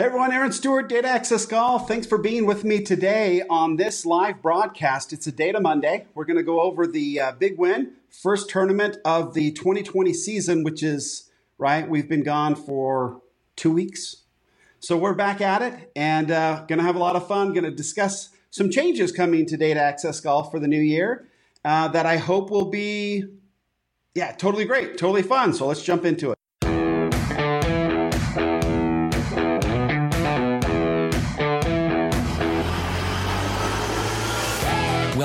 Hey everyone, Aaron Stewart, Data Access Golf. Thanks for being with me today on this live broadcast. It's a Data Monday. We're going to go over the uh, big win, first tournament of the 2020 season, which is, right, we've been gone for two weeks. So we're back at it and uh, going to have a lot of fun. Going to discuss some changes coming to Data Access Golf for the new year uh, that I hope will be, yeah, totally great, totally fun. So let's jump into it.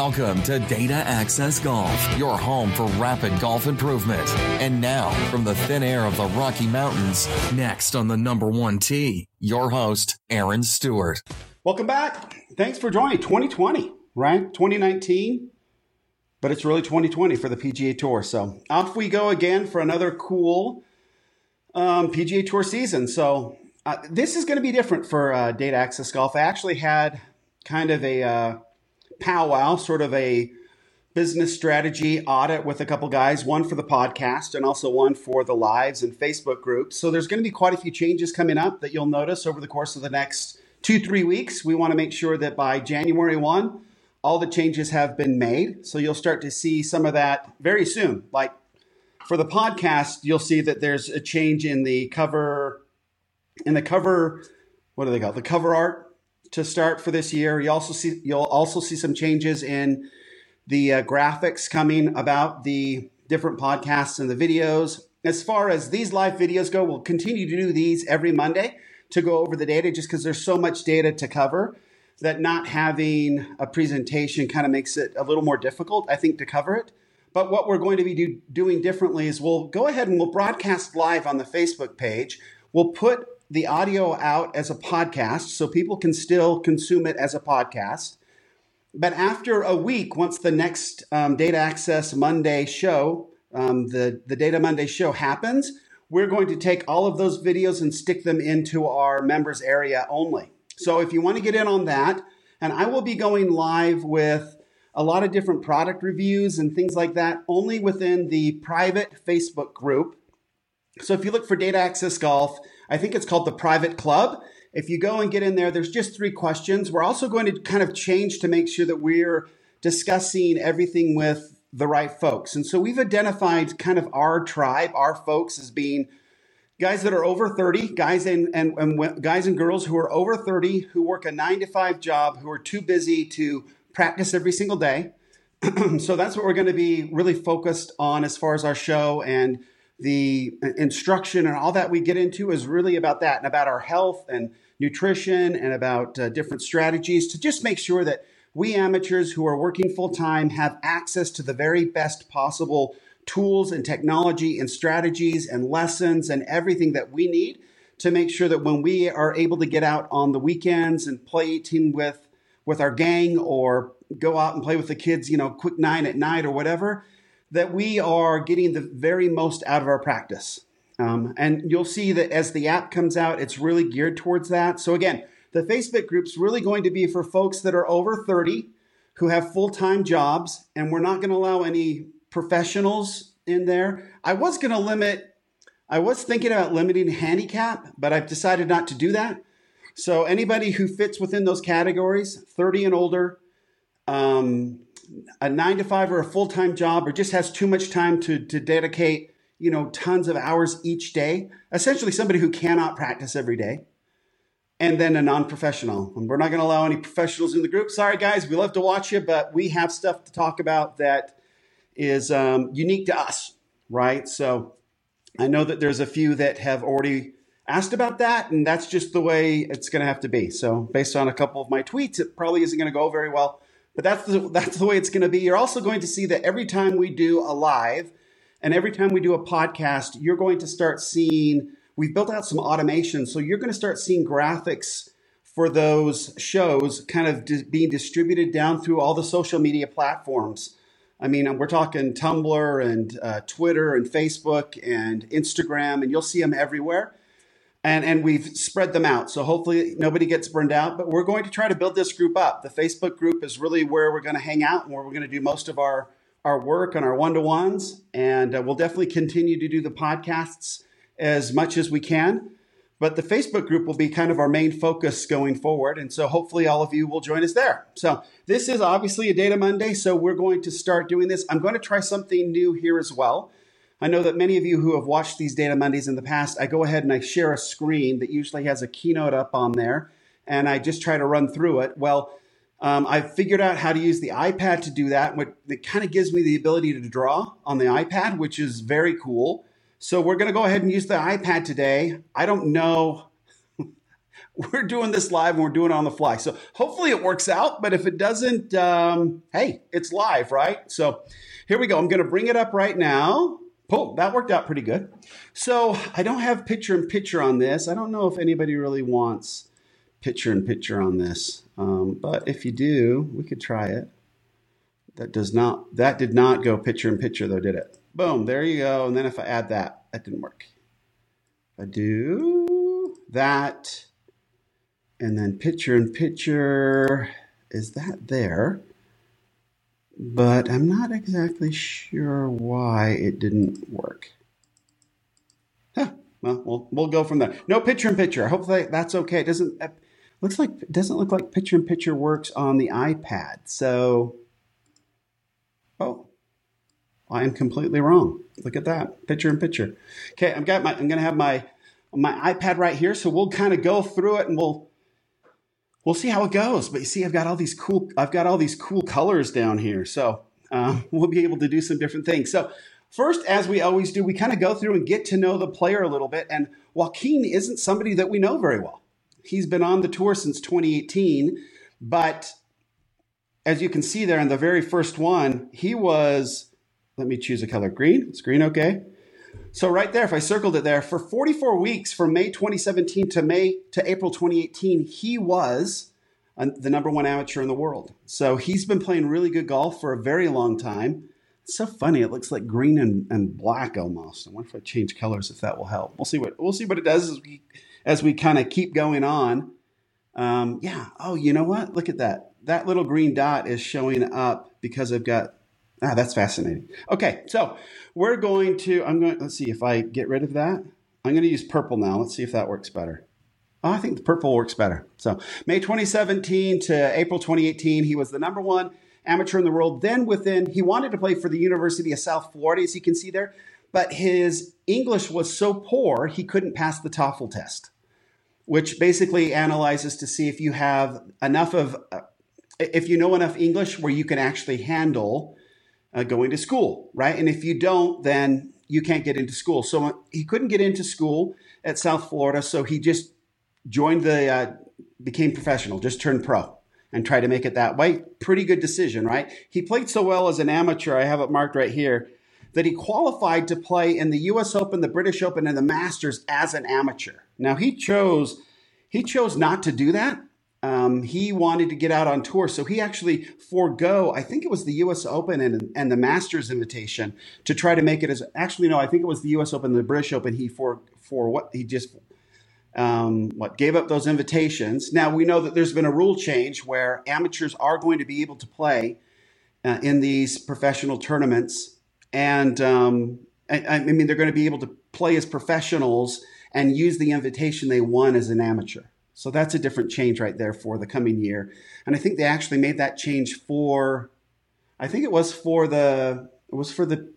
Welcome to Data Access Golf, your home for rapid golf improvement. And now, from the thin air of the Rocky Mountains, next on the number one tee, your host, Aaron Stewart. Welcome back. Thanks for joining 2020, right? 2019, but it's really 2020 for the PGA Tour. So off we go again for another cool um, PGA Tour season. So uh, this is going to be different for uh, Data Access Golf. I actually had kind of a uh, powwow, sort of a business strategy audit with a couple guys, one for the podcast and also one for the lives and Facebook groups. So there's going to be quite a few changes coming up that you'll notice over the course of the next two, three weeks. We want to make sure that by January 1, all the changes have been made. So you'll start to see some of that very soon. Like for the podcast, you'll see that there's a change in the cover, in the cover, what do they call? The cover art to start for this year. You also see you'll also see some changes in the uh, graphics coming about the different podcasts and the videos. As far as these live videos go, we'll continue to do these every Monday to go over the data just because there's so much data to cover that not having a presentation kind of makes it a little more difficult, I think, to cover it. But what we're going to be do, doing differently is we'll go ahead and we'll broadcast live on the Facebook page. We'll put the audio out as a podcast so people can still consume it as a podcast. But after a week, once the next um, Data Access Monday show, um, the, the Data Monday show happens, we're going to take all of those videos and stick them into our members area only. So if you want to get in on that, and I will be going live with a lot of different product reviews and things like that only within the private Facebook group. So if you look for Data Access Golf, I think it's called the Private Club. If you go and get in there, there's just three questions. We're also going to kind of change to make sure that we're discussing everything with the right folks. And so we've identified kind of our tribe, our folks, as being guys that are over 30, guys and, and, and guys and girls who are over 30, who work a nine to five job, who are too busy to practice every single day. so that's what we're going to be really focused on as far as our show and the instruction and all that we get into is really about that and about our health and nutrition and about uh, different strategies to just make sure that we amateurs who are working full time have access to the very best possible tools and technology and strategies and lessons and everything that we need to make sure that when we are able to get out on the weekends and play team with with our gang or go out and play with the kids, you know, quick nine at night or whatever, that we are getting the very most out of our practice. Um, and you'll see that as the app comes out, it's really geared towards that. So, again, the Facebook group's really going to be for folks that are over 30 who have full time jobs, and we're not going to allow any professionals in there. I was going to limit, I was thinking about limiting handicap, but I've decided not to do that. So, anybody who fits within those categories, 30 and older, um, a nine to five or a full time job or just has too much time to, to dedicate, you know, tons of hours each day, essentially somebody who cannot practice every day, and then a non professional. And we're not going to allow any professionals in the group. Sorry, guys, we love to watch you, but we have stuff to talk about that is um, unique to us, right? So I know that there's a few that have already asked about that, and that's just the way it's going to have to be. So, based on a couple of my tweets, it probably isn't going to go very well but that's the, that's the way it's going to be. You're also going to see that every time we do a live and every time we do a podcast, you're going to start seeing, we've built out some automation. So you're going to start seeing graphics for those shows kind of di- being distributed down through all the social media platforms. I mean, we're talking Tumblr and uh, Twitter and Facebook and Instagram, and you'll see them everywhere and and we've spread them out so hopefully nobody gets burned out but we're going to try to build this group up the facebook group is really where we're going to hang out and where we're going to do most of our our work and our one-to-ones and uh, we'll definitely continue to do the podcasts as much as we can but the Facebook group will be kind of our main focus going forward. And so hopefully all of you will join us there. So this is obviously a Data Monday. So we're going to start doing this. I'm going to try something new here as well. I know that many of you who have watched these Data Mondays in the past, I go ahead and I share a screen that usually has a keynote up on there, and I just try to run through it. Well, um, I've figured out how to use the iPad to do that. What it kind of gives me the ability to draw on the iPad, which is very cool. So we're going to go ahead and use the iPad today. I don't know. we're doing this live and we're doing it on the fly. So hopefully it works out. But if it doesn't, um, hey, it's live, right? So here we go. I'm going to bring it up right now. Oh, that worked out pretty good. So I don't have picture in picture on this. I don't know if anybody really wants picture in picture on this. Um, but if you do, we could try it. That does not, that did not go picture in picture though, did it? Boom, there you go. And then if I add that, that didn't work. I do that, and then picture in picture, is that there? But I'm not exactly sure why it didn't work. Huh. Well, we'll we'll go from there. No picture in picture. Hopefully that's okay. It doesn't it looks like it doesn't look like picture in picture works on the iPad. So, oh, I am completely wrong. Look at that picture in picture. Okay, I've got my. I'm to have my my iPad right here, so we'll kind of go through it and we'll we'll see how it goes. But you see, I've got all these cool. I've got all these cool colors down here, so um, we'll be able to do some different things. So first, as we always do, we kind of go through and get to know the player a little bit. And Joaquin isn't somebody that we know very well. He's been on the tour since 2018, but as you can see there in the very first one, he was let me choose a color green. It's green, okay. So right there, if I circled it there, for 44 weeks from May 2017 to May to April 2018, he was the number one amateur in the world. So he's been playing really good golf for a very long time. It's so funny. It looks like green and, and black almost. I wonder if I change colors if that will help. We'll see what we'll see what it does as we as we kind of keep going on. Um, yeah. Oh, you know what? Look at that. That little green dot is showing up because I've got Ah, that's fascinating. Okay, so we're going to, I'm going, let's see if I get rid of that. I'm going to use purple now. Let's see if that works better. Oh, I think the purple works better. So May 2017 to April 2018, he was the number one amateur in the world. Then within, he wanted to play for the University of South Florida, as you can see there, but his English was so poor, he couldn't pass the TOEFL test, which basically analyzes to see if you have enough of, uh, if you know enough English where you can actually handle uh, going to school, right? And if you don't, then you can't get into school. So uh, he couldn't get into school at South Florida, so he just joined the, uh, became professional, just turned pro and tried to make it that way. Pretty good decision, right? He played so well as an amateur, I have it marked right here, that he qualified to play in the US Open, the British Open, and the Masters as an amateur. Now he chose he chose not to do that um, he wanted to get out on tour, so he actually forego. I think it was the U.S. Open and and the Masters invitation to try to make it as. Actually, no, I think it was the U.S. Open, the British Open. He for for what he just um, what gave up those invitations. Now we know that there's been a rule change where amateurs are going to be able to play uh, in these professional tournaments, and um, I, I mean they're going to be able to play as professionals and use the invitation they won as an amateur. So that's a different change right there for the coming year. And I think they actually made that change for, I think it was for the, it was for the,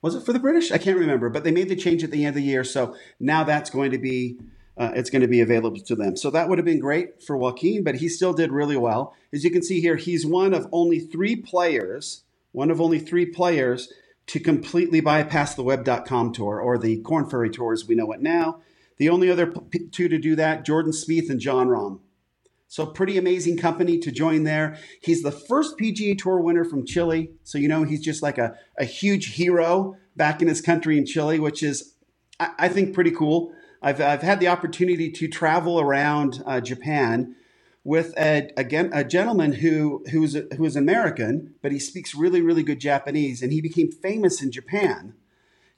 was it for the British? I can't remember, but they made the change at the end of the year. So now that's going to be, uh, it's going to be available to them. So that would have been great for Joaquin, but he still did really well. As you can see here, he's one of only three players, one of only three players to completely bypass the web.com tour or the Korn Ferry tour as we know it now the only other two to do that, Jordan Spieth and Jon Rahm. So pretty amazing company to join there. He's the first PGA Tour winner from Chile. So you know he's just like a, a huge hero back in his country in Chile, which is I, I think pretty cool. I've, I've had the opportunity to travel around uh, Japan with a, again a gentleman who who's who is American, but he speaks really really good Japanese, and he became famous in Japan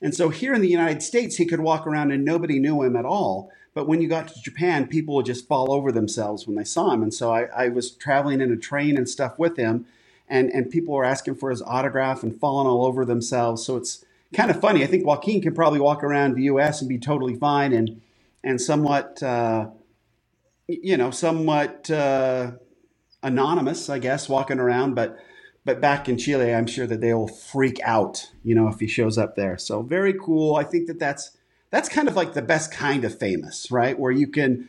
and so here in the United States, he could walk around and nobody knew him at all. But when you got to Japan, people would just fall over themselves when they saw him. And so I, I was traveling in a train and stuff with him, and, and people were asking for his autograph and falling all over themselves. So it's kind of funny. I think Joaquin can probably walk around the U.S. and be totally fine and and somewhat, uh, you know, somewhat uh, anonymous, I guess, walking around. But but back in Chile, I'm sure that they will freak out, you know, if he shows up there. So very cool. I think that that's that's kind of like the best kind of famous, right? Where you can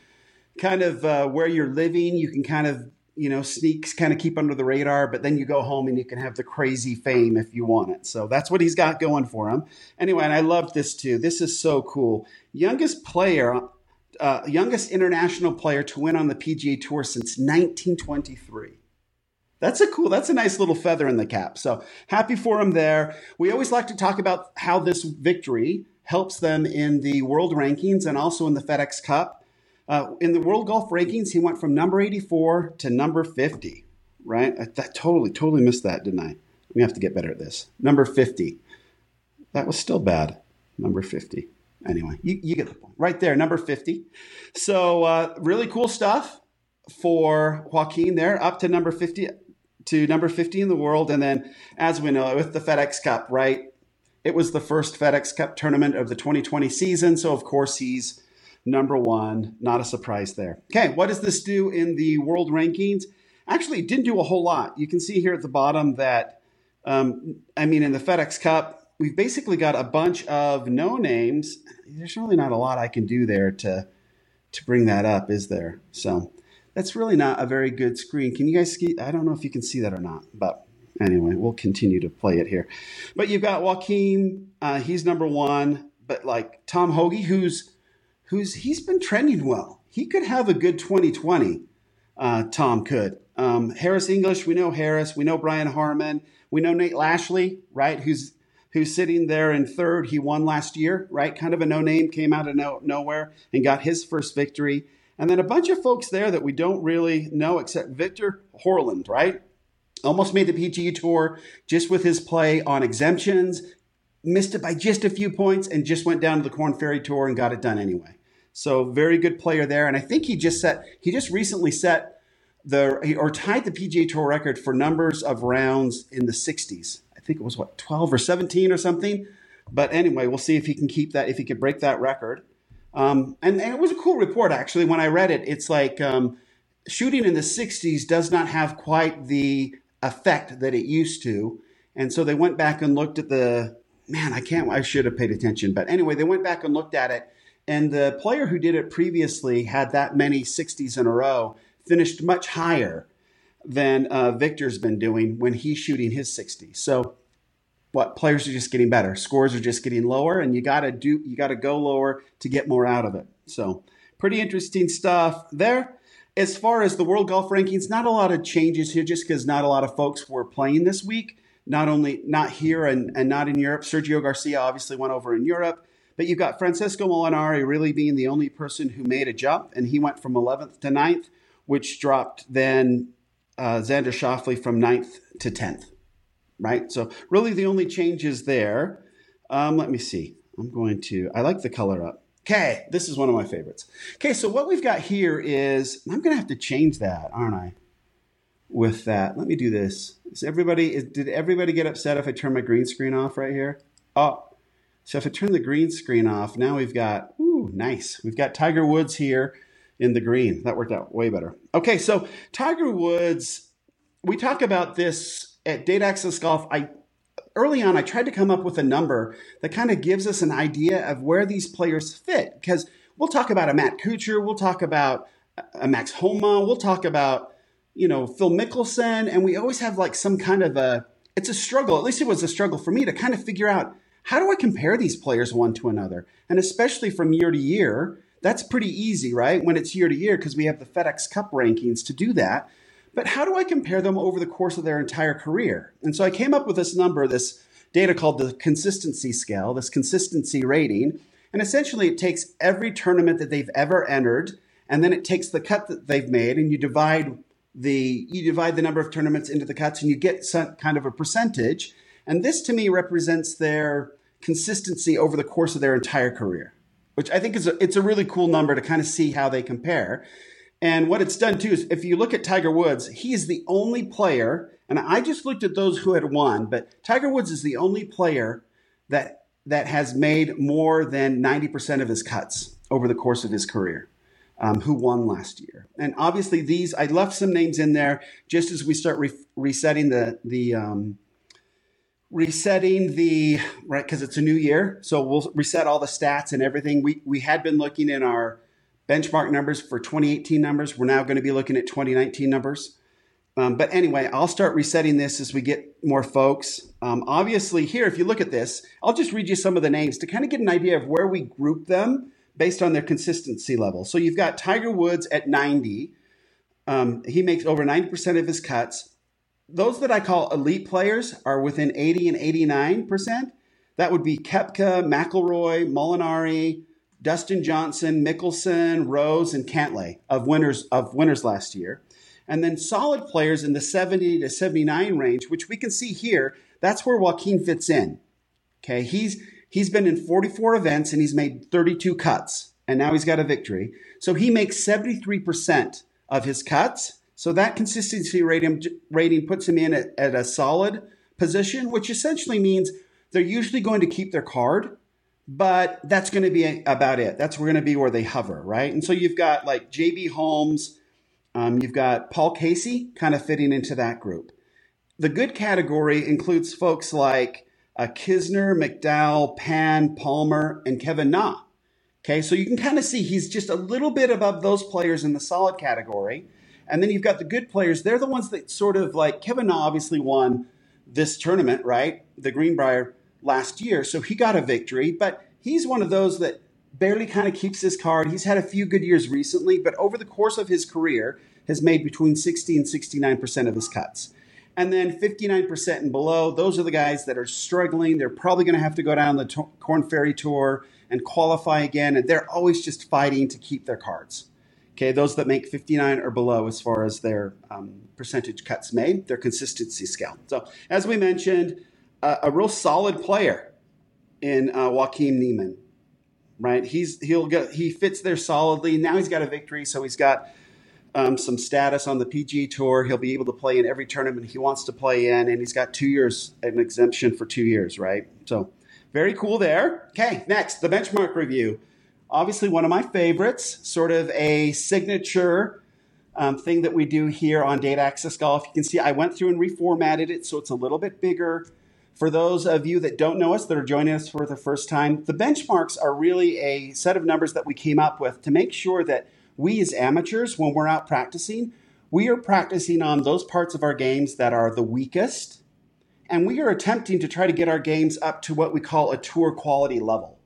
kind of uh, where you're living, you can kind of you know sneaks, kind of keep under the radar, but then you go home and you can have the crazy fame if you want it. So that's what he's got going for him. Anyway, and I love this too. This is so cool. Youngest player. Uh, youngest international player to win on the PGA Tour since 1923. That's a cool, that's a nice little feather in the cap. So happy for him there. We always like to talk about how this victory helps them in the world rankings and also in the FedEx Cup. Uh, in the world golf rankings, he went from number 84 to number 50, right? I, that totally, totally missed that, didn't I? We have to get better at this. Number 50. That was still bad. Number 50. Anyway, you, you get the point. Right there, number 50. So, uh, really cool stuff for Joaquin there, up to number 50 to number 50 in the world. And then, as we know, with the FedEx Cup, right? It was the first FedEx Cup tournament of the 2020 season. So, of course, he's number one. Not a surprise there. Okay, what does this do in the world rankings? Actually, it didn't do a whole lot. You can see here at the bottom that, um, I mean, in the FedEx Cup, we've basically got a bunch of no names. There's really not a lot I can do there to to bring that up, is there? So that's really not a very good screen. Can you guys see? I don't know if you can see that or not, but anyway, we'll continue to play it here. But you've got Joaquin, uh, he's number one. But like Tom Hoge, who's who's he's been trending well. He could have a good 2020. Uh, Tom could. Um, Harris English, we know Harris. We know Brian Harman. We know Nate Lashley, right? Who's who's sitting there in third. He won last year, right? Kind of a no name, came out of no, nowhere and got his first victory. And then a bunch of folks there that we don't really know except Viktor Hovland, right? Almost made the PGA Tour just with his play on exemptions, missed it by just a few points, and just went down to the Korn Ferry Tour and got it done anyway. So very good player there. And I think he just set, he just recently set the, or tied the PGA Tour record for numbers of rounds in the 60s. I think it was what, 12 or 17 or something. But anyway, we'll see if he can keep that, if he can break that record. Um, and, and, it was a cool report, actually. When I read it, it's like um, shooting in the 60s does not have quite the effect that it used to. And so they went back and looked at the man, I can't, I should have paid attention. But anyway, they went back and looked at it. And the player who did it previously had that many 60s in a row, finished much higher than uh, Viktor's been doing when he's shooting his 60s. So what players are just getting better. Scores are just getting lower, and you gotta do you gotta go lower to get more out of it. So pretty interesting stuff there. As far as the world golf rankings, not a lot of changes here, just because not a lot of folks were playing this week. Not only not here and, and not in Europe. Sergio Garcia obviously went over in Europe, but you've got Francesco Molinari really being the only person who made a jump, and he went from 11th to 9th, which dropped then uh, Xander Schauffele from 9th to 10th right? So really the only changes there. Um, let me see. I'm going to, I like the color up. Okay, this is one of my favorites. Okay, so what we've got here is, I'm going to have to change that, aren't I? With that, let me do this. Is everybody, is, did everybody get upset if I turn my green screen off right here? Oh, so if I turn the green screen off, now we've got, ooh, nice. We've got Tiger Woods here in the green. That worked out way better. Okay, so Tiger Woods, we talk about this at Data Access Golf, I early on I tried to come up with a number that kind of gives us an idea of where these players fit because we'll talk about a Matt Kuchar, we'll talk about a Max Homa, we'll talk about you know Phil Mickelson, and we always have like some kind of a it's a struggle. At least it was a struggle for me to kind of figure out how do I compare these players one to another, and especially from year to year. That's pretty easy, right? When it's year to year, because we have the FedEx Cup rankings to do that. But how do I compare them over the course of their entire career? And so I came up with this number, this data called the consistency scale, this consistency rating. And essentially, it takes every tournament that they've ever entered, and then it takes the cut that they've made, and you divide the you divide the number of tournaments into the cuts, and you get some kind of a percentage. And this, to me, represents their consistency over the course of their entire career, which I think is a, it's a really cool number to kind of see how they compare. And what it's done too is if you look at Tiger Woods, he is the only player, and I just looked at those who had won, but Tiger Woods is the only player that that has made more than 90% of his cuts over the course of his career. Um, who won last year? And obviously, these I left some names in there just as we start re- resetting the the um, resetting the right because it's a new year, so we'll reset all the stats and everything. We we had been looking in our benchmark numbers for 2018 numbers. We're now going to be looking at 2019 numbers. Um, but anyway, I'll start resetting this as we get more folks. Um, obviously, here, if you look at this, I'll just read you some of the names to kind of get an idea of where we group them based on their consistency level. So you've got Tiger Woods at 90. Um, he makes over 90% of his cuts. Those that I call elite players are within 80 and 89%. That would be Koepka, McIlroy, Molinari, Dustin Johnson, Mickelson, Rose, and Cantlay of winners of winners last year and then solid players in the 70 to 79 range, which we can see here. That's where Joaquin fits in. Okay, he's he's been in 44 events and he's made 32 cuts, and now he's got a victory. So he makes 73% of his cuts. So that consistency rating, rating puts him in at, at a solid position, which essentially means they're usually going to keep their card, but that's going to be about it. That's we're going to be where they hover, right? And so you've got like JB Holmes, um, you've got Paul Casey kind of fitting into that group. The good category includes folks like uh, Kisner, McDowell, Pan, Palmer, and Kevin Na. Okay, so you can kind of see he's just a little bit above those players in the solid category. And then you've got the good players. They're the ones that sort of like Kevin Na obviously won this tournament, right? The Greenbrier last year. So he got a victory, but he's one of those that barely kind of keeps his card. He's had a few good years recently, but over the course of his career, has made between 60 and 69% of his cuts. And then 59% and below, those are the guys that are struggling. They're probably going to have to go down the Korn Ferry Tour and qualify again, and they're always just fighting to keep their cards. Okay, those that make 59 or below as far as their um, percentage cuts made, their consistency scale. So, as we mentioned, uh, a real solid player in uh, Joaquin Niemann right? He's he'll get he fits there solidly. Now he's got a victory, so he's got um, some status on the PG Tour. He'll be able to play in every tournament he wants to play in, and he's got two years an exemption for two years, right? So very cool there. Okay, next the benchmark review. Obviously, one of my favorites, sort of a signature um, thing that we do here on Data Access Golf. You can see I went through and reformatted it so it's a little bit bigger. For those of you that don't know us, that are joining us for the first time, the benchmarks are really a set of numbers that we came up with to make sure that we as amateurs, when we're out practicing, we are practicing on those parts of our games that are the weakest. And we are attempting to try to get our games up to what we call a tour quality level.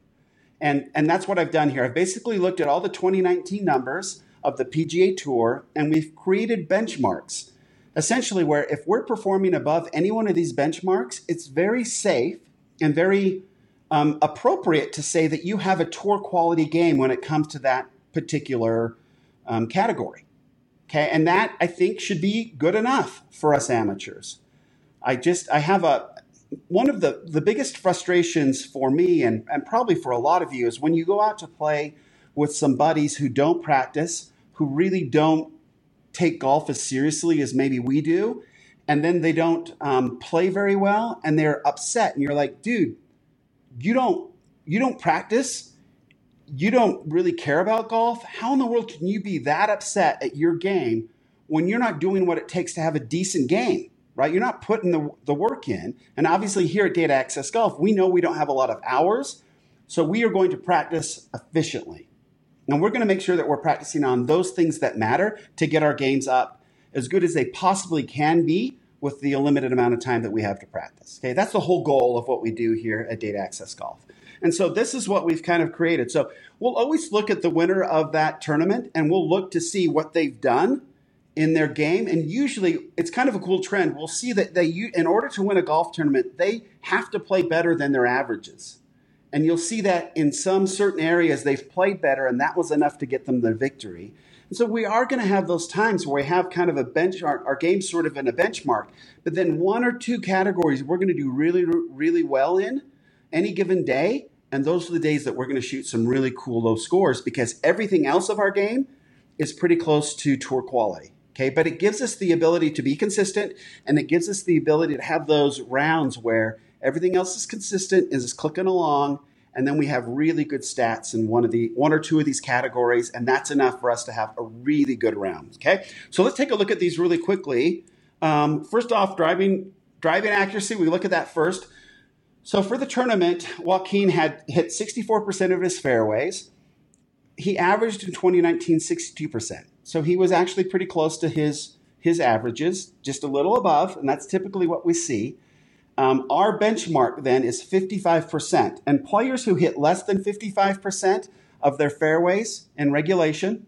And, and that's what I've done here. I've basically looked at all the 2019 numbers of the PGA Tour and we've created benchmarks essentially where if we're performing above any one of these benchmarks, it's very safe and very um, appropriate to say that you have a tour quality game when it comes to that particular um, category. Okay, and that I think should be good enough for us amateurs. I just I have a one of the the biggest frustrations for me and, and probably for a lot of you is when you go out to play with some buddies who don't practice, who really don't take golf as seriously as maybe we do, and then they don't um, play very well, and they're upset, and you're like, dude, you don't you don't practice, you don't really care about golf. How in the world can you be that upset at your game when you're not doing what it takes to have a decent game? Right? You're not putting the, the work in. And obviously, here at Data Access Golf, we know we don't have a lot of hours. So we are going to practice efficiently. And we're going to make sure that we're practicing on those things that matter to get our games up as good as they possibly can be with the limited amount of time that we have to practice. Okay, that's the whole goal of what we do here at Data Access Golf. And so this is what we've kind of created. So we'll always look at the winner of that tournament and we'll look to see what they've done in their game. And usually it's kind of a cool trend. We'll see that they, in order to win a golf tournament, they have to play better than their averages. And you'll see that in some certain areas they've played better, and that was enough to get them the victory. And so we are going to have those times where we have kind of a bench, our, our game sort of in a benchmark, but then one or two categories we're going to do really, really well in any given day. And those are the days that we're going to shoot some really cool low scores because everything else of our game is pretty close to tour quality. Okay, but it gives us the ability to be consistent and it gives us the ability to have those rounds where Everything else is consistent, is clicking along, and then we have really good stats in one of the one or two of these categories, and that's enough for us to have a really good round. Okay, so let's take a look at these really quickly. Um, first off, driving driving accuracy. We look at that first. So for the tournament, Joaquin had hit 64% of his fairways. He averaged in 2019 62%. So he was actually pretty close to his his averages, just a little above, and that's typically what we see. Um, our benchmark then is 55%. And players who hit less than 55% of their fairways in regulation,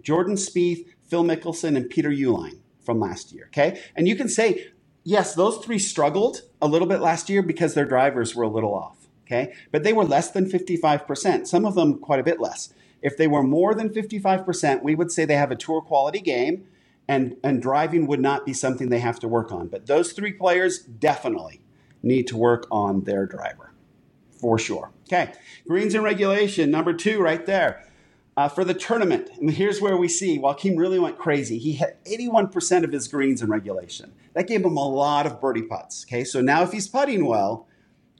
Jordan Spieth, Phil Mickelson, and Peter Uihlein from last year. Okay. And you can say, yes, those three struggled a little bit last year because their drivers were a little off. Okay. But they were less than 55%, some of them quite a bit less. If they were more than 55%, we would say they have a tour quality game and, and driving would not be something they have to work on. But those three players definitely need to work on their driver for sure. Okay, greens and regulation, number two right there. Uh, for the tournament, here's where we see Joaquin really went crazy. He hit 81% of his greens in regulation. That gave him a lot of birdie putts. Okay, so now if he's putting well,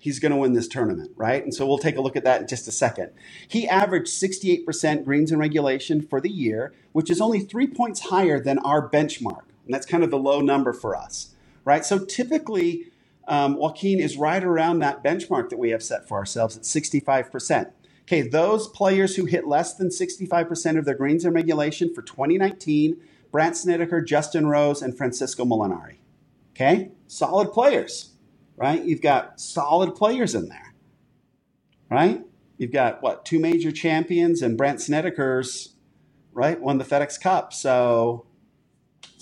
he's going to win this tournament, right? And so we'll take a look at that in just a second. He averaged 68% greens in regulation for the year, which is only three points higher than our benchmark. And that's kind of the low number for us, right? So typically, um, Joaquin is right around that benchmark that we have set for ourselves at 65%. Okay, those players who hit less than 65% of their greens in regulation for 2019, Brandt Snedeker, Justin Rose, and Francesco Molinari. Okay, solid players right? You've got solid players in there, right? You've got what two major champions and Brandt Snedeker's, right? Won the FedEx Cup. So,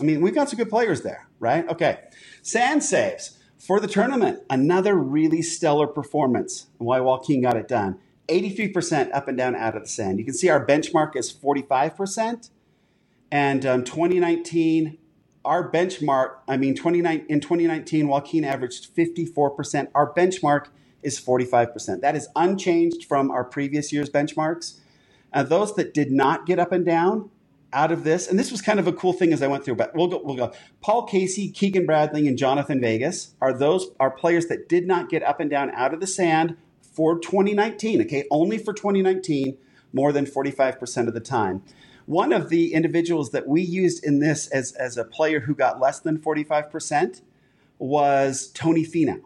I mean, we've got some good players there, right? Okay, sand saves for the tournament. Another really stellar performance. Why Joaquin got it done. 83% up and down out of the sand. You can see our benchmark is 45%. And um, 2019, our benchmark, I mean, 29, in 2019, Joaquin averaged 54%. Our benchmark is 45%. That is unchanged from our previous year's benchmarks. Uh, those that did not get up and down out of this, and this was kind of a cool thing as I went through, but we'll go, we'll go. Paul Casey, Keegan Bradley, and Jhonattan Vegas are those are players that did not get up and down out of the sand for 2019. Okay, only for 2019, more than 45% of the time. One of the individuals that we used in this as, as a player who got less than 45% was Tony Finau,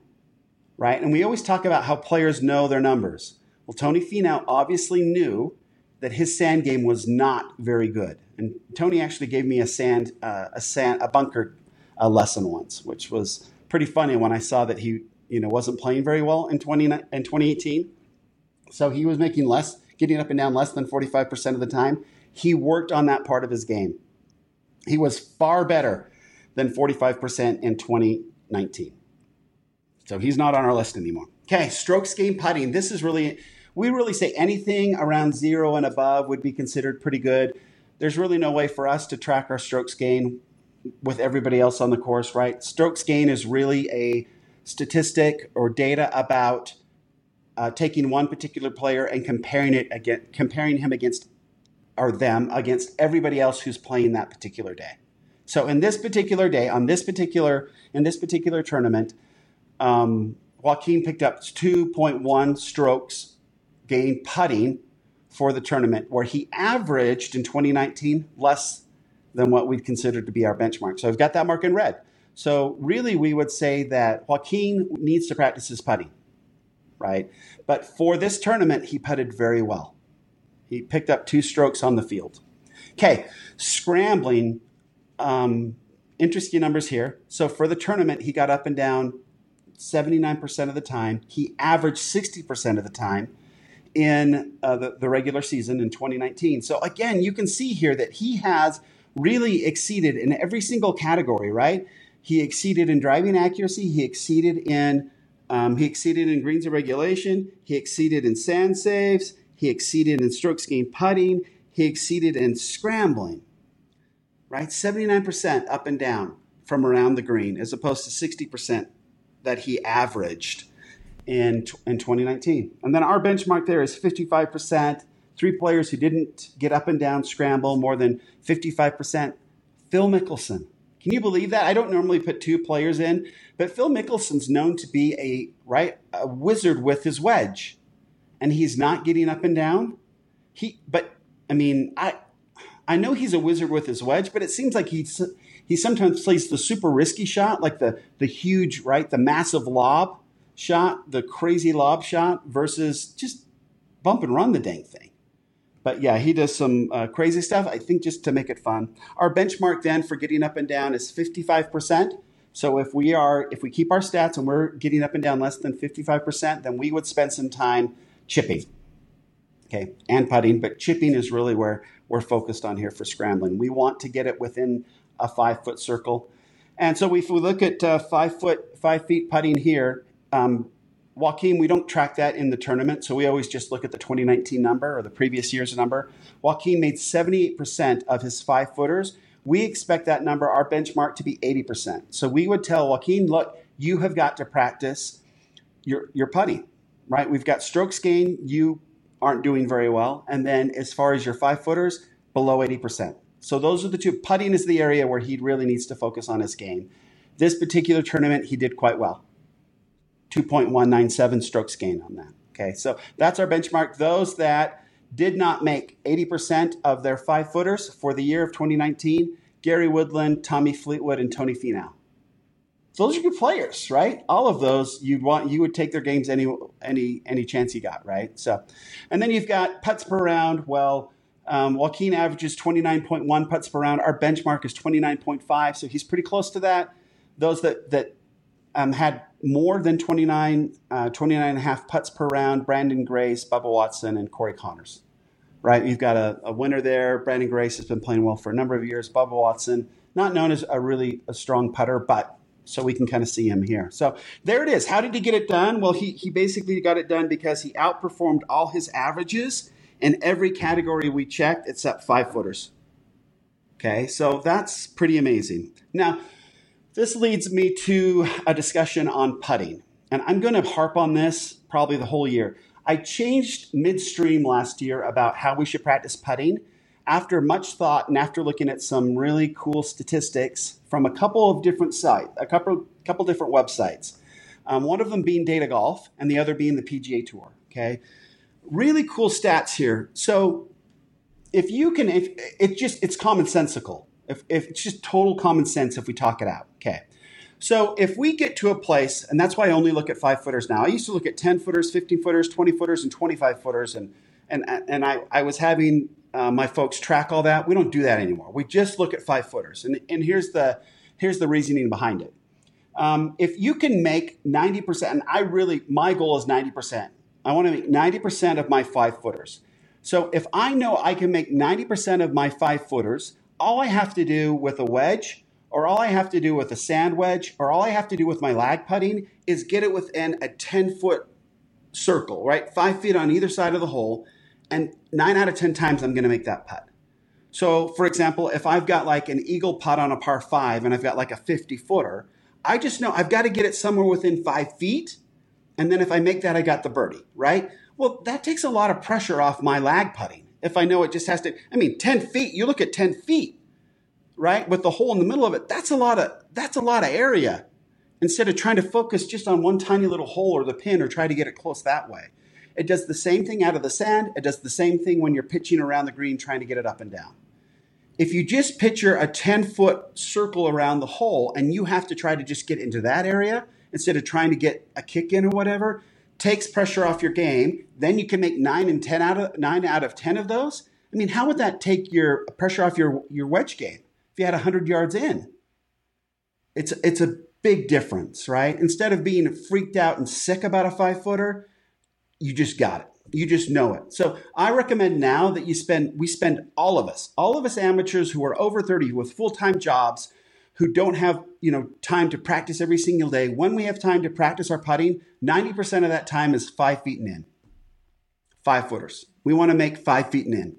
right? And we always talk about how players know their numbers. Well, Tony Finau obviously knew that his sand game was not very good. And Tony actually gave me a sand, uh, a sand, a bunker uh, lesson once, which was pretty funny when I saw that he, you know, wasn't playing very well in 20 in 2018. So he was making less, getting up and down less than 45% of the time he worked on that part of his game. He was far better than 45% in 2019. So he's not on our list anymore. Okay, strokes gained putting. This is really, we really say anything around zero and above would be considered pretty good. There's really no way for us to track our strokes gain with everybody else on the course, right? Strokes gain is really a statistic or data about uh, taking one particular player and comparing it again, comparing him against or them against everybody else who's playing that particular day. So in this particular day, on this particular in this particular tournament, um, Joaquin picked up 2.1 strokes gain putting for the tournament, where he averaged in 2019 less than what we'd consider to be our benchmark. So I've got that mark in red. So really, we would say that Joaquin needs to practice his putting, right? But for this tournament, he putted very well. He picked up two strokes on the field. Okay, scrambling. Um, interesting numbers here. So for the tournament, he got up and down 79% of the time. He averaged 60% of the time in uh, the, the regular season in 2019. So again, you can see here that he has really exceeded in every single category, right? He exceeded in driving accuracy. He exceeded in um, he exceeded in greens and regulation. He exceeded in sand saves. He exceeded in strokes gained putting. He exceeded in scrambling, right? 79% up and down from around the green, as opposed to 60% that he averaged in, in 2019. And then our benchmark there is 55%. Three players who didn't get up and down scramble more than 55%. Phil Mickelson, Can you believe that? I don't normally put two players in, but Phil Mickelson's known to be a right a wizard with his wedge, and he's not getting up and down. He, but I mean, I I know he's a wizard with his wedge, but it seems like he's he sometimes plays the super risky shot, like the the huge right, the massive lob shot, the crazy lob shot, versus just bump and run the dang thing. But yeah, he does some uh, crazy stuff. I think just to make it fun. Our benchmark then for getting up and down is 55%. So if we are, if we keep our stats and we're getting up and down less than 55%, then we would spend some time chipping. Okay, and putting, but chipping is really where we're focused on here for scrambling. We want to get it within a five foot circle. And so if we look at uh, five foot, five feet putting here, um, Joaquin, we don't track that in the tournament, so we always just look at the 2019 number or the previous year's number. Joaquin made 78% of his five footers. We expect that number, our benchmark, to be 80%. So we would tell Joaquin, look, you have got to practice your, your putting, right? We've got strokes gain, you aren't doing very well. And then as far as your five footers, below 80%. So those are the two. Putting is the area where he really needs to focus on his game. This particular tournament, he did quite well. 2.197 strokes gain on that. Okay, so that's our benchmark. Those that did not make 80% of their five footers for the year of 2019, Gary Woodland, Tommy Fleetwood, and Tony Finau. Those are good players, right? All of those you'd want you would take their games any any any chance you got, right? So, and then you've got putts per round. Well, um, Joaquin averages 29.1 putts per round. Our benchmark is 29.5, so he's pretty close to that. Those that that um, had more than 29, uh, 29 and a half putts per round, Branden Grace, Bubba Watson, and Corey Conners. Right? You've got a, a, winner there. Branden Grace has been playing well for a number of years. Bubba Watson, not known as a really a strong putter, but so we can kind of see him here. So there it is. How did he get it done? Well, he, he basically got it done because he outperformed all his averages in every category we checked except five footers. Okay, so that's pretty amazing. Now, this leads me to a discussion on putting. And I'm going to harp on this probably the whole year. I changed midstream last year about how we should practice putting after much thought and after looking at some really cool statistics from a couple of different sites, a couple, couple different websites. Um, one of them being Data Golf and the other being the PGA Tour. Okay. Really cool stats here. So if you can, if it just, it's commonsensical. If, if it's just total common sense if we talk it out. Okay. So if we get to a place, and that's why I only look at five footers now. I used to look at 10 footers, 15 footers, 20 footers, and 25 footers. And, and, and I, I was having uh, my folks track all that. We don't do that anymore. We just look at five footers. And, and here's, the, here's the reasoning behind it. Um, if you can make 90%, and I really, my goal is 90%. I want to make 90% of my five footers. So if I know I can make 90% of my five footers, all I have to do with a wedge or all I have to do with a sand wedge, or all I have to do with my lag putting is get it within a 10 foot circle, right? Five feet on either side of the hole. And nine out of 10 times, I'm going to make that putt. So, for example, if I've got like an eagle putt on a par five and I've got like a 50 footer, I just know I've got to get it somewhere within five feet. And then if I make that, I got the birdie, right? Well, that takes a lot of pressure off my lag putting. If I know it just has to, I mean, 10 feet, you look at 10 feet, right? With the hole in the middle of it, that's a lot of that's a lot of area. Instead of trying to focus just on one tiny little hole or the pin or try to get it close that way. It does the same thing out of the sand. It does the same thing when you're pitching around the green trying to get it up and down. If you just picture a 10 foot circle around the hole and you have to try to just get into that area instead of trying to get a kick in or whatever, takes pressure off your game. Then you can make nine and 10 out of nine out of 10 of those. I mean, how would that take your pressure off your, your wedge game? If you had 100 yards in. It's, it's a big difference, right? Instead of being freaked out and sick about a five footer, you just got it. You just know it. So I recommend now that you spend, we spend all of us, all of us amateurs who are over 30 with full time jobs, who don't have you know time to practice every single day. When we have time to practice our putting, 90% of that time is five feet and in. Five footers. We want to make five feet and in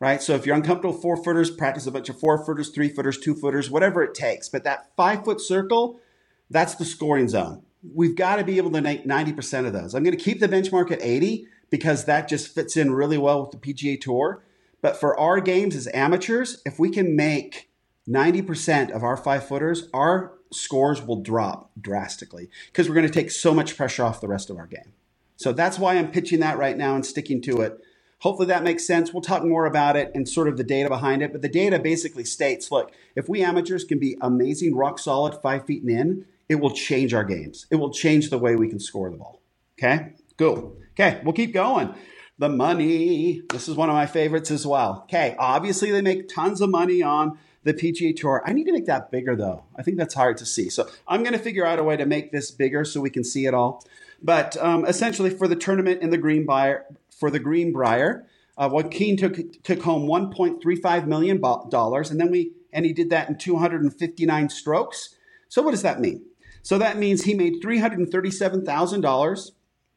right? So if you're uncomfortable four footers, practice a bunch of four footers, three footers, two footers, whatever it takes. But that five foot circle, that's the scoring zone. We've got to be able to make 90% of those. I'm going to keep the benchmark at 80 because that just fits in really well with the PGA Tour. But for our games as amateurs, if we can make 90% of our five footers, our scores will drop drastically because we're going to take so much pressure off the rest of our game. So that's why I'm pitching that right now and sticking to it. Hopefully that makes sense. We'll talk more about it and sort of the data behind it. But the data basically states look, if we amateurs can be amazing, rock solid, five feet and in, it will change our games. It will change the way we can score the ball. Okay, cool. Okay, we'll keep going. The money. This is one of my favorites as well. Okay, obviously they make tons of money on the PGA Tour. I need to make that bigger though. I think that's hard to see. So I'm going to figure out a way to make this bigger so we can see it all. But um, essentially, for the tournament in the Greenbrier, for the Greenbrier, uh, Joaquin took took home 1.35 million dollars, and then we and he did that in 259 strokes. So what does that mean? So that means he made $337,000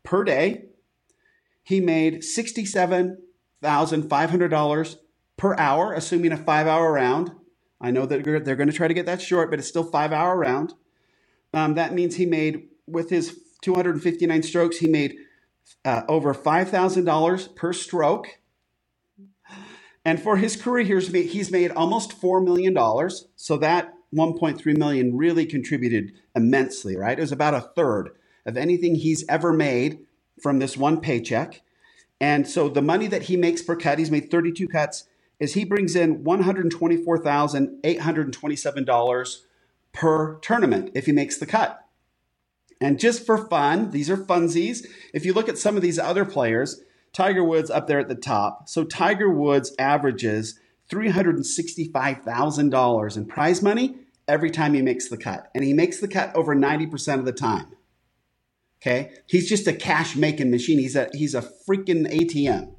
per day. He made $67,500 per hour, assuming a five hour round. I know that they're going to try to get that short, but it's still five hour round. Um, that means he made, with his 259 strokes, he made uh, over $5,000 per stroke. And for his career, he's made almost $4 million. So that 1.3 million really contributed immensely, right? It was about a third of anything he's ever made from this one paycheck. And so the money that he makes per cut, he's made 32 cuts is he brings in $124,827 per tournament if he makes the cut. And just for fun, these are funsies. If you look at some of these other players, Tiger Woods up there at the top. So Tiger Woods averages $365,000 in prize money every time he makes the cut. And he makes the cut over 90% of the time. Okay? He's just a cash making machine. He's a he's a freaking ATM.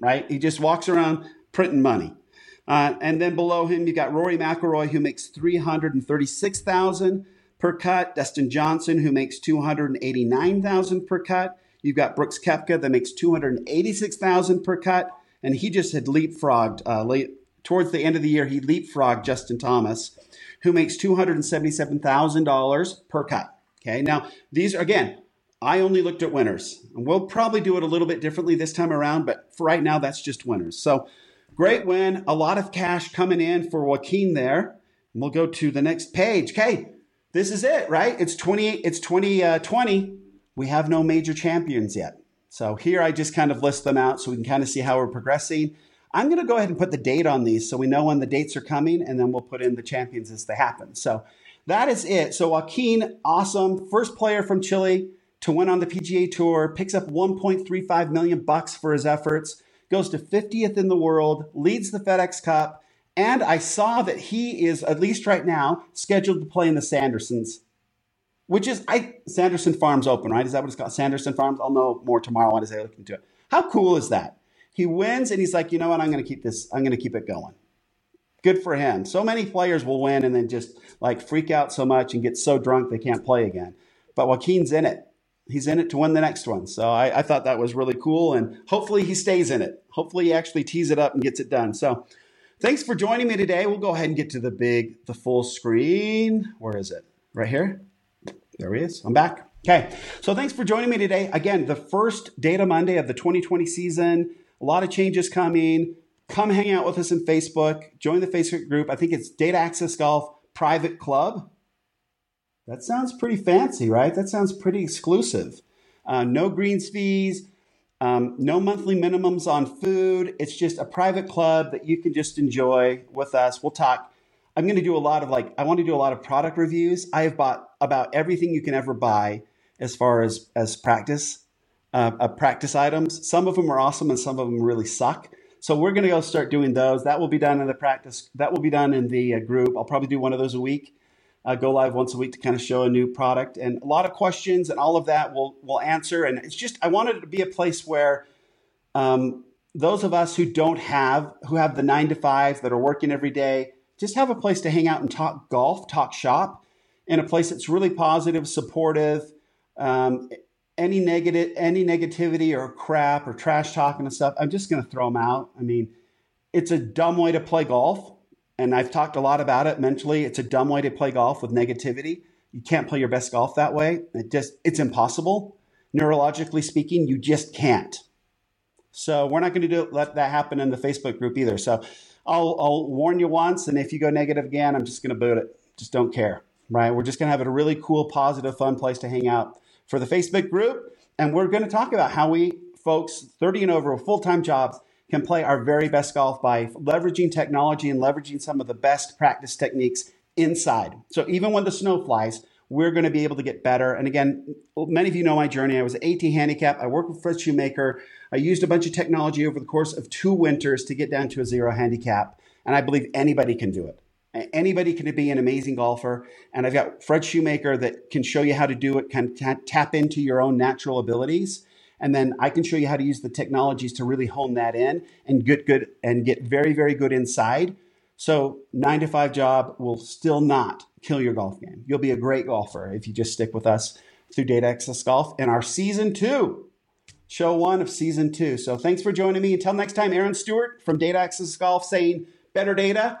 Right? He just walks around printing money. Uh, and then below him, you got Rory McIlroy, who makes 336000 per cut. Dustin Johnson, who makes 289000 per cut. You've got Brooks Koepka that makes 286000 per cut. And he just had leapfrogged uh, late, towards the end of the year, he leapfrogged Justin Thomas, who makes $277,000 per cut. Okay, now these are, again, I only looked at winners. And we'll probably do it a little bit differently this time around, but for right now, that's just winners. So Great win. A lot of cash coming in for Joaquin there. And we'll go to the next page. Okay, this is it, right? It's 20, it's 2020. Uh, we have no major champions yet. So here I just kind of list them out so we can kind of see how we're progressing. I'm going to go ahead and put the date on these so we know when the dates are coming, and then we'll put in the champions as they happen. So that is it. So Joaquin, awesome. First player from Chile to win on the PGA Tour, picks up 1.35 million bucks for his efforts goes to 50th in the world, leads the FedEx Cup, and I saw that he is, at least right now, scheduled to play in the Sandersons, which is I Sanderson Farms Open, right? Is that what it's called? Sanderson Farms? I'll know more tomorrow I say look into it. How cool is that? He wins and he's like, you know what? I'm going to keep this, I'm going to keep it going. Good for him. So many players will win and then just like freak out so much and get so drunk they can't play again. But Joaquin's in it he's in it to win the next one. So I, I, thought that was really cool, and hopefully he stays in it. Hopefully he actually tees it up and gets it done. So thanks for joining me today. We'll go ahead and get to the big, the full screen. Where is it? Right here. There he is. I'm back. Okay. So thanks for joining me today. Again, the first Data Monday of the 2020 season. A lot of changes coming. Come hang out with us in Facebook. Join the Facebook group. I think it's Data Access Golf Private Club. That sounds pretty fancy, right? That sounds pretty exclusive. Uh, no greens fees, um, no monthly minimums on food. It's just a private club that you can just enjoy with us. We'll talk. I'm going to do a lot of like, I want to do a lot of product reviews. I have bought about everything you can ever buy as far as, as practice, uh, uh, practice items. Some of them are awesome and some of them really suck. So we're going to go start doing those. That will be done in the practice. That will be done in the uh, group. I'll probably do one of those a week go live once a week to kind of show a new product and a lot of questions and all of that we'll, we'll answer. And it's just, I wanted it to be a place where um, those of us who don't have, who have the nine to five that are working every day, just have a place to hang out and talk golf, talk shop in a place that's really positive, supportive. Um, any negative, any negativity or crap or trash talking and stuff, I'm just going to throw them out. I mean, it's a dumb way to play golf and I've talked a lot about it mentally. It's a dumb way to play golf with negativity. You can't play your best golf that way. It just it's impossible. Neurologically speaking, you just can't. So we're not going to do let that happen in the Facebook group either. So I'll, I'll warn you once, and if you go negative again, I'm just going to boot it. Just don't care, right? We're just going to have a really cool, positive, fun place to hang out for the Facebook group, and we're going to talk about how we folks 30 and over with full-time jobs can play our very best golf by leveraging technology and leveraging some of the best practice techniques inside. So even when the snow flies, we're going to be able to get better. And again, many of you know my journey. I was an 18 handicap. I worked with Fred Shoemaker. I used a bunch of technology over the course of two winters to get down to a zero handicap. And I believe anybody can do it. Anybody can be an amazing golfer. And I've got Fred Shoemaker that can show you how to do it, can tap into your own natural abilities. And then I can show you how to use the technologies to really hone that in and get good and get very, very good inside. So nine to five job will still not kill your golf game. You'll be a great golfer if you just stick with us through Data Access Golf in our season two, show one of season two. So thanks for joining me. Until next time, Aaron Stewart from Data Access Golf saying better data